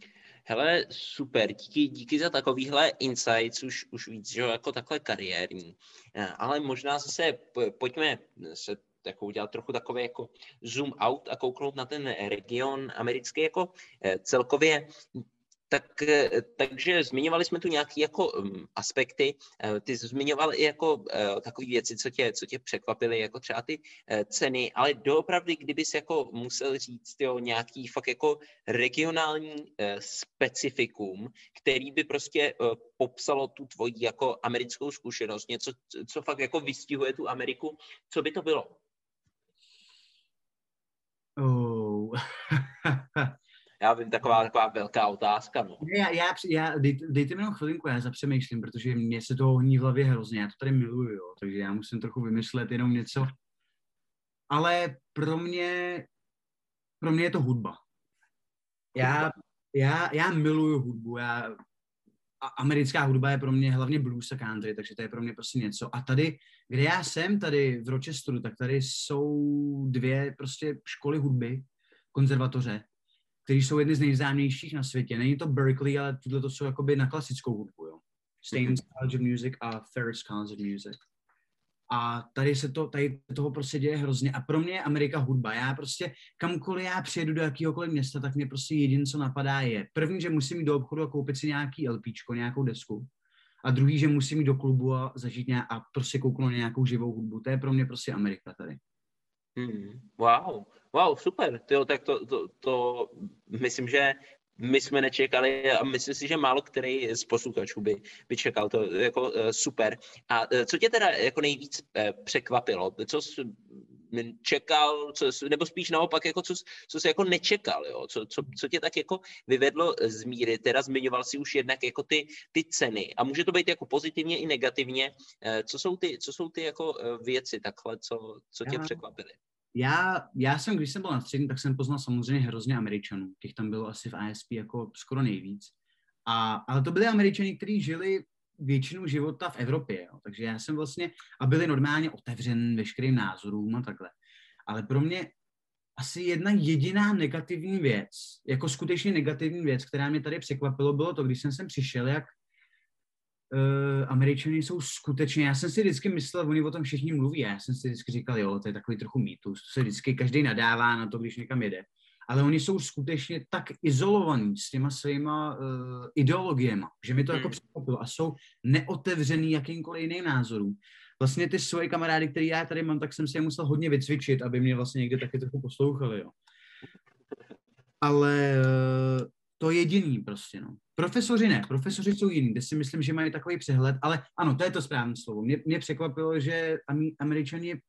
Hele, super, díky, díky za takovýhle insights, už, už víc, že jako takhle kariérní. Eh, ale možná zase pojďme se jako udělat trochu takový jako zoom out a kouknout na ten region americký jako eh, celkově. Tak, eh, takže zmiňovali jsme tu nějaké jako um, aspekty. Uh, ty jsi zmiňoval i jako takové věci, co tě, co tě překvapily, jako třeba ty ceny, ale doopravdy, kdybys jako musel říct jo, nějaký fakt jako regionální specifikum, který by prostě popsalo tu tvoji jako americkou zkušenost, něco, co fakt jako vystihuje tu Ameriku, co by to bylo?
Oh.
já vím, taková, taková velká otázka. No.
Já, já, já dej, dejte mi jenom chvilinku, já zapřemýšlím, protože mě se to honí v hlavě hrozně, já to tady miluju, jo, takže já musím trochu vymyslet jenom něco. Ale pro mě, pro mě je to hudba. Já, já, já miluju hudbu, já americká hudba je pro mě hlavně blues a country, takže to je pro mě prostě něco. A tady, kde já jsem, tady v Rochesteru, tak tady jsou dvě prostě školy hudby, konzervatoře, které jsou jedny z nejznámějších na světě. Není to Berkeley, ale tohle to jsou jakoby na klasickou hudbu, jo. Staines College of Music a Ferris College of Music. A tady se to, tady toho prostě děje hrozně. A pro mě je Amerika hudba. Já prostě, kamkoliv já přijedu do jakýhokoliv města, tak mě prostě jediné, co napadá, je první, že musím jít do obchodu a koupit si nějaký LPčko, nějakou desku. A druhý, že musím jít do klubu a zažít nějak, a prostě kouknout nějakou živou hudbu. To je pro mě prostě Amerika tady.
Hmm. Wow, wow, super. Tyjo, tak to, to, to, myslím, že my jsme nečekali a myslím si, že málo který z posluchačů by, by čekal to jako uh, super. A uh, co tě teda jako nejvíc uh, překvapilo? Co jsi čekal, co, nebo spíš naopak, jako co, co jsi jako nečekal, jo? Co, co, co tě tak jako vyvedlo z míry, teda zmiňoval si už jednak jako ty, ty ceny a může to být jako pozitivně i negativně, co jsou ty, co jsou ty jako věci takhle, co, co tě překvapily?
Já, já jsem, když jsem byl na střední, tak jsem poznal samozřejmě hrozně Američanů. Těch tam bylo asi v ISP jako skoro nejvíc. A, ale to byli Američani, kteří žili většinu života v Evropě. Jo. Takže já jsem vlastně, a byli normálně otevřen veškerým názorům a takhle. Ale pro mě asi jedna jediná negativní věc, jako skutečně negativní věc, která mě tady překvapilo, bylo to, když jsem sem přišel, jak uh, Američani jsou skutečně, já jsem si vždycky myslel, oni o tom všichni mluví, já jsem si vždycky říkal, jo, to je takový trochu mýtus, to se vždycky každý nadává na to, když někam jede. Ale oni jsou skutečně tak izolovaní s těma svýma uh, ideologiemi, že mi to jako hmm. jako překvapilo a jsou neotevřený jakýmkoliv jiným názorům. Vlastně ty svoje kamarády, které já tady mám, tak jsem si je musel hodně vycvičit, aby mě vlastně někde taky trochu poslouchali, jo. Ale uh, to jediný prostě, no. Profesoři ne, profesoři jsou jiní, kde si myslím, že mají takový přehled, ale ano, to je to správné slovo. Mě, mě překvapilo, že američani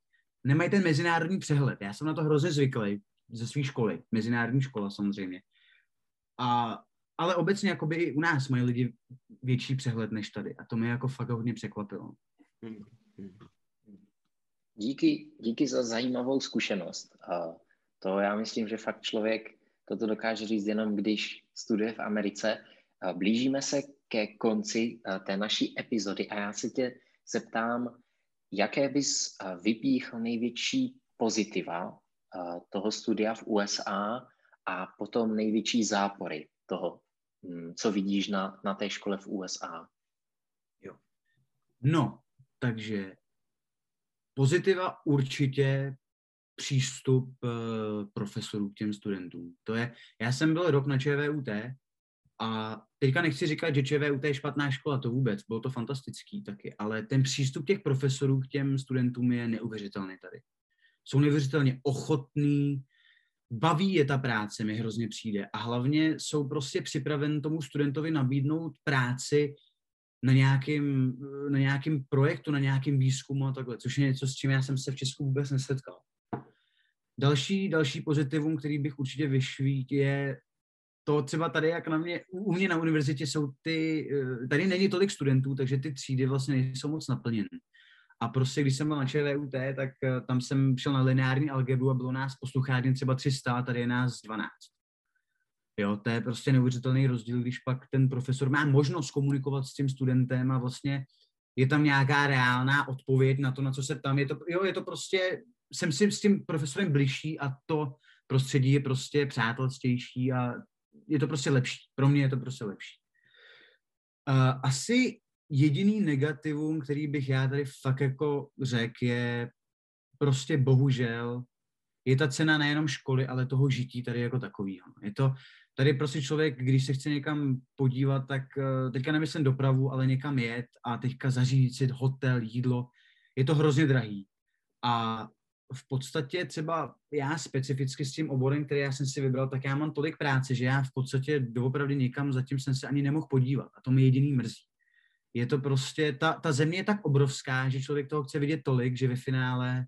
nemají ten mezinárodní přehled. Já jsem na to hrozně zvyklý ze své školy, mezinárodní škola samozřejmě. A, ale obecně jakoby i u nás mají lidi větší přehled než tady a to mě jako fakt hodně překvapilo.
Díky, díky za zajímavou zkušenost. A to já myslím, že fakt člověk toto dokáže říct jenom, když studuje v Americe. Blížíme se ke konci té naší epizody a já se tě zeptám, jaké bys vypíchl největší pozitiva toho studia v USA a potom největší zápory toho, hm, co vidíš na, na té škole v USA?
Jo. No, takže pozitiva určitě přístup uh, profesorů k těm studentům. To je, já jsem byl rok na ČVUT a teďka nechci říkat, že ČVUT je špatná škola, to vůbec, bylo to fantastický taky, ale ten přístup těch profesorů k těm studentům je neuvěřitelný tady. Jsou neuvěřitelně ochotní, baví je ta práce, mi hrozně přijde a hlavně jsou prostě připraven tomu studentovi nabídnout práci na nějakém, na nějakém projektu, na nějakém výzkumu a takhle, což je něco, s čím já jsem se v Česku vůbec nesetkal. Další, další pozitivum, který bych určitě vyšvít, je to třeba tady, jak na mě, u mě na univerzitě jsou ty, eh, tady není tolik studentů, takže ty třídy vlastně nejsou moc naplněny. A prostě, když jsem byl na ČVUT, tak eh, tam jsem šel na lineární algebru a bylo nás posluchárně třeba 300, a tady je nás 12. Jo, to je prostě neuvěřitelný rozdíl, když pak ten profesor má možnost komunikovat s tím studentem a vlastně je tam nějaká reálná odpověď na to, na co se tam je to, jo, je to prostě jsem si s tím profesorem bližší a to prostředí je prostě přátelstější a je to prostě lepší. Pro mě je to prostě lepší. Uh, asi jediný negativum, který bych já tady fakt jako řekl, je prostě bohužel je ta cena nejenom školy, ale toho žití tady jako takového. Je to, tady prostě člověk, když se chce někam podívat, tak uh, teďka nemyslím dopravu, ale někam jet a teďka zařídit si hotel, jídlo, je to hrozně drahý. A v podstatě třeba já specificky s tím oborem, který já jsem si vybral, tak já mám tolik práce, že já v podstatě doopravdy nikam zatím jsem se ani nemohl podívat. A to mi jediný mrzí. Je to prostě, ta, ta země je tak obrovská, že člověk toho chce vidět tolik, že ve finále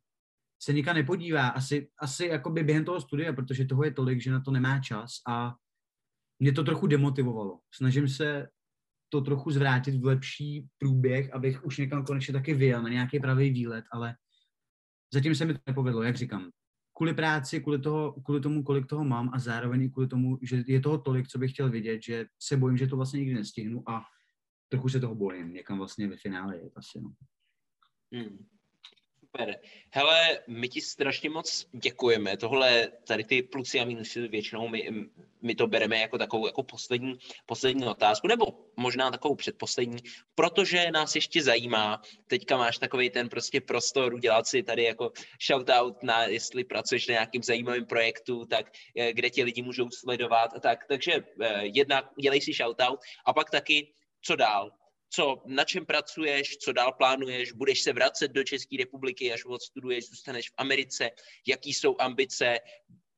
se nikam nepodívá. Asi, asi jakoby během toho studia, protože toho je tolik, že na to nemá čas a mě to trochu demotivovalo. Snažím se to trochu zvrátit v lepší průběh, abych už někam konečně taky vyjel na nějaký pravý výlet, ale Zatím se mi to nepovedlo, jak říkám. Kvůli práci, kvůli, toho, kvůli tomu, kolik toho mám a zároveň i kvůli tomu, že je toho tolik, co bych chtěl vidět, že se bojím, že to vlastně nikdy nestihnu a trochu se toho bojím, někam vlastně ve finále je asi. No.
Hmm. Super. Hele, my ti strašně moc děkujeme. Tohle, tady ty plusy a minusy většinou my, my to bereme jako takovou jako poslední, poslední otázku, nebo možná takovou předposlední, protože nás ještě zajímá, teďka máš takový ten prostě prostor udělat si tady jako shoutout na, jestli pracuješ na nějakým zajímavým projektu, tak eh, kde tě lidi můžou sledovat a tak. Takže eh, jednak dělej si shoutout a pak taky, co dál, co, na čem pracuješ, co dál plánuješ, budeš se vracet do České republiky, až odstuduješ, zůstaneš v Americe, jaký jsou ambice,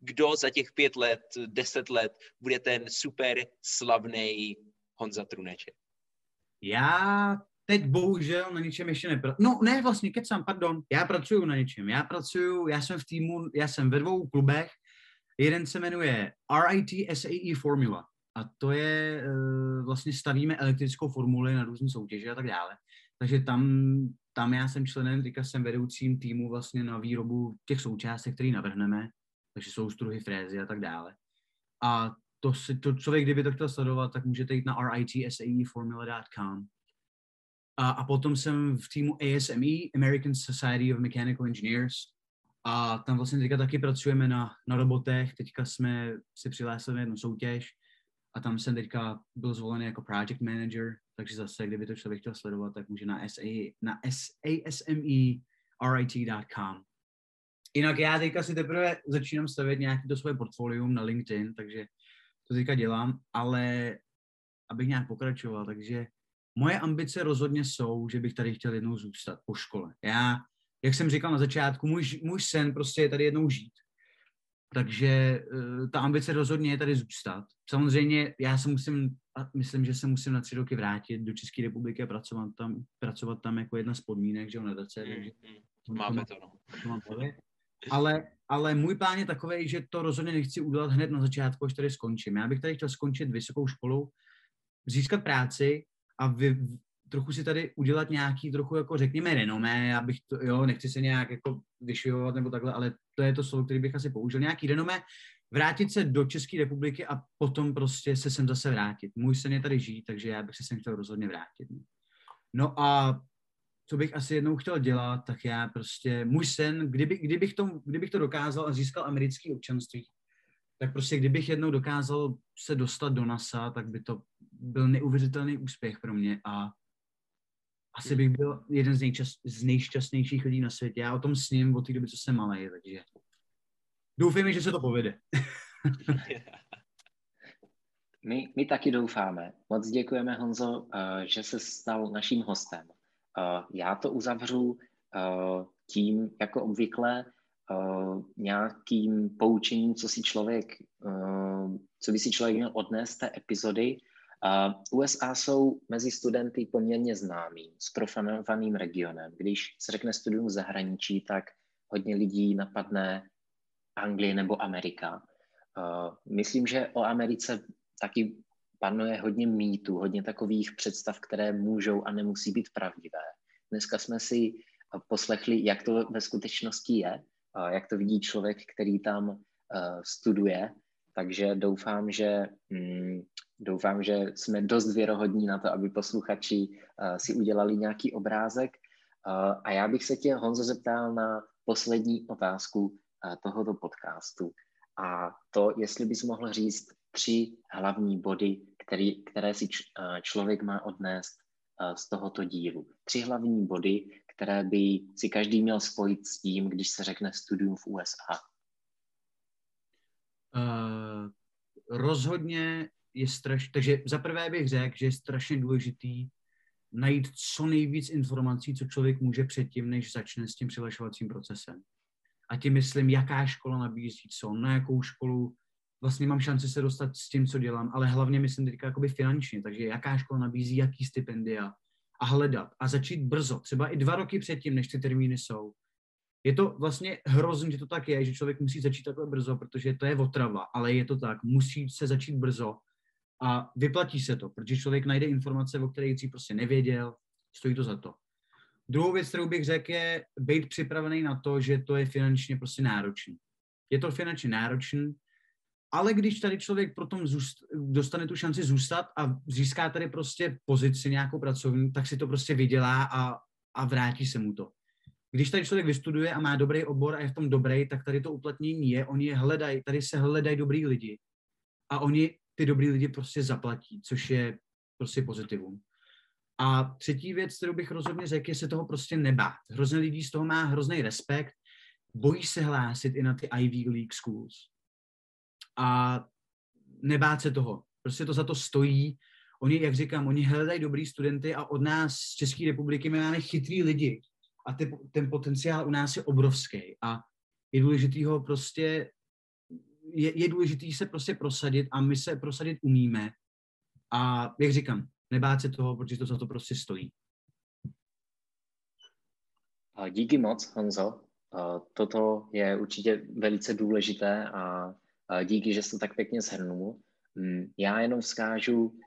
kdo za těch pět let, deset let bude ten super slavný Honza Truneček.
Já teď bohužel na ničem ještě nepracuji. No ne, vlastně, kecám, pardon. Já pracuju na něčem. Já pracuju, já jsem v týmu, já jsem ve dvou klubech. Jeden se jmenuje RIT SAE Formula a to je, uh, vlastně stavíme elektrickou formuli na různé soutěže a tak dále. Takže tam, tam já jsem členem, teďka jsem vedoucím týmu vlastně na výrobu těch součástek, které navrhneme, takže jsou struhy, frézy a tak dále. A to, si, to člověk, kdyby to chtěl sledovat, tak můžete jít na ritsaeformula.com. A, a potom jsem v týmu ASME, American Society of Mechanical Engineers, a tam vlastně teďka taky pracujeme na, na robotech. Teďka jsme si přihlásili jednu soutěž, a tam jsem teďka byl zvolený jako project manager, takže zase, kdyby to člověk chtěl sledovat, tak může na, SA, na asmerit.com. Jinak já teďka si teprve začínám stavět nějaký to svoje portfolium na LinkedIn, takže to teďka dělám, ale abych nějak pokračoval, takže moje ambice rozhodně jsou, že bych tady chtěl jednou zůstat po škole. Já, jak jsem říkal na začátku, můj, můj sen prostě je tady jednou žít. Takže uh, ta ambice rozhodně je tady zůstat. Samozřejmě já se musím, myslím, že se musím na tři roky vrátit do České republiky a pracovat tam, pracovat tam jako jedna z podmínek, že jo, na DC. Mm, takže
mm, máme to, no. to mám
ale, ale můj plán je takový, že to rozhodně nechci udělat hned na začátku, až tady skončím. Já bych tady chtěl skončit vysokou školu, získat práci a vy, trochu si tady udělat nějaký trochu jako řekněme renomé, já bych to, jo, nechci se nějak jako vyšivovat nebo takhle, ale to je to slovo, který bych asi použil, nějaký renomé, vrátit se do České republiky a potom prostě se sem zase vrátit. Můj sen je tady žít, takže já bych se sem chtěl rozhodně vrátit. No a co bych asi jednou chtěl dělat, tak já prostě, můj sen, kdyby, kdybych, to, kdybych to dokázal a získal americké občanství, tak prostě kdybych jednou dokázal se dostat do NASA, tak by to byl neuvěřitelný úspěch pro mě a asi bych byl jeden z, nejčas, z nejšťastnějších lidí na světě. Já o tom sním od té doby, co jsem malý, takže doufejme, že se to povede.
my, my taky doufáme. Moc děkujeme, Honzo, uh, že se stal naším hostem. Uh, já to uzavřu uh, tím, jako obvykle, nějakým poučením, co si člověk, co by si člověk měl odnést z té epizody. USA jsou mezi studenty poměrně známým, sprofanovaným regionem. Když se řekne studium v zahraničí, tak hodně lidí napadne Anglie nebo Amerika. Myslím, že o Americe taky panuje hodně mýtů, hodně takových představ, které můžou a nemusí být pravdivé. Dneska jsme si poslechli, jak to ve skutečnosti je, jak to vidí člověk, který tam studuje, takže doufám, že mm, Doufám, že jsme dost věrohodní na to, aby posluchači uh, si udělali nějaký obrázek. Uh, a já bych se tě, Honzo, zeptal na poslední otázku uh, tohoto podcastu. A to, jestli bys mohl říct tři hlavní body, který, které si č, uh, člověk má odnést uh, z tohoto dílu. Tři hlavní body, které by si každý měl spojit s tím, když se řekne studium v USA.
Uh, rozhodně je strašně, takže za prvé bych řekl, že je strašně důležitý najít co nejvíc informací, co člověk může předtím, než začne s tím přihlašovacím procesem. A tím myslím, jaká škola nabízí co, na jakou školu vlastně mám šanci se dostat s tím, co dělám, ale hlavně myslím teďka jakoby finančně, takže jaká škola nabízí, jaký stipendia a hledat a začít brzo, třeba i dva roky předtím, než ty termíny jsou. Je to vlastně hrozně, že to tak je, že člověk musí začít takhle brzo, protože to je otrava, ale je to tak, musí se začít brzo a vyplatí se to, protože člověk najde informace, o kterých si prostě nevěděl, stojí to za to. Druhou věc, kterou bych řekl, je být připravený na to, že to je finančně prostě náročný. Je to finančně náročný, ale když tady člověk potom zůst, dostane tu šanci zůstat a získá tady prostě pozici nějakou pracovní, tak si to prostě vydělá a, a vrátí se mu to. Když tady člověk vystuduje a má dobrý obor a je v tom dobrý, tak tady to uplatnění je, oni je hledají, tady se hledají dobrý lidi a oni ty dobrý lidi prostě zaplatí, což je prostě pozitivum. A třetí věc, kterou bych rozhodně řekl, je se toho prostě nebát. Hrozně lidí z toho má hrozný respekt, bojí se hlásit i na ty Ivy League schools. A nebát se toho. Prostě to za to stojí. Oni, jak říkám, oni hledají dobrý studenty a od nás z České republiky my máme chytrý lidi. A ty, ten potenciál u nás je obrovský. A je důležitý ho prostě, je, je důležitý se prostě prosadit a my se prosadit umíme. A jak říkám, nebát se toho, protože to za to prostě stojí.
Díky moc, Honzo. Toto je určitě velice důležité a díky, že jsi to tak pěkně shrnul. Mm, já jenom vzkážu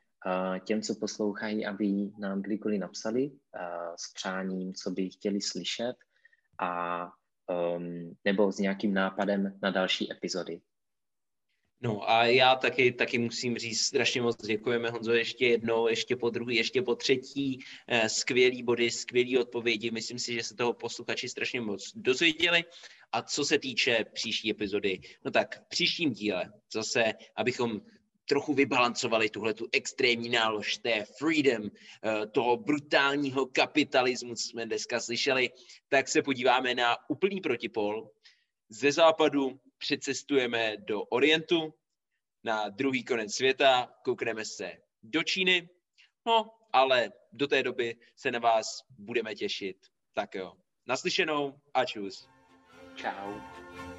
těm, co poslouchají, aby nám kdykoliv napsali s přáním, co by chtěli slyšet a um, nebo s nějakým nápadem na další epizody.
No a já taky, taky musím říct, strašně moc děkujeme Honzo ještě jednou, ještě po druhý, ještě po třetí, eh, skvělý body, skvělý odpovědi, myslím si, že se toho posluchači strašně moc dozvěděli. A co se týče příští epizody, no tak v příštím díle zase, abychom trochu vybalancovali tuhle tu extrémní nálož té freedom, eh, toho brutálního kapitalismu, co jsme dneska slyšeli, tak se podíváme na úplný protipol. Ze západu přecestujeme do Orientu, na druhý konec světa, koukneme se do Číny, no ale do té doby se na vás budeme těšit. Tak jo, naslyšenou a čus.
Ciao.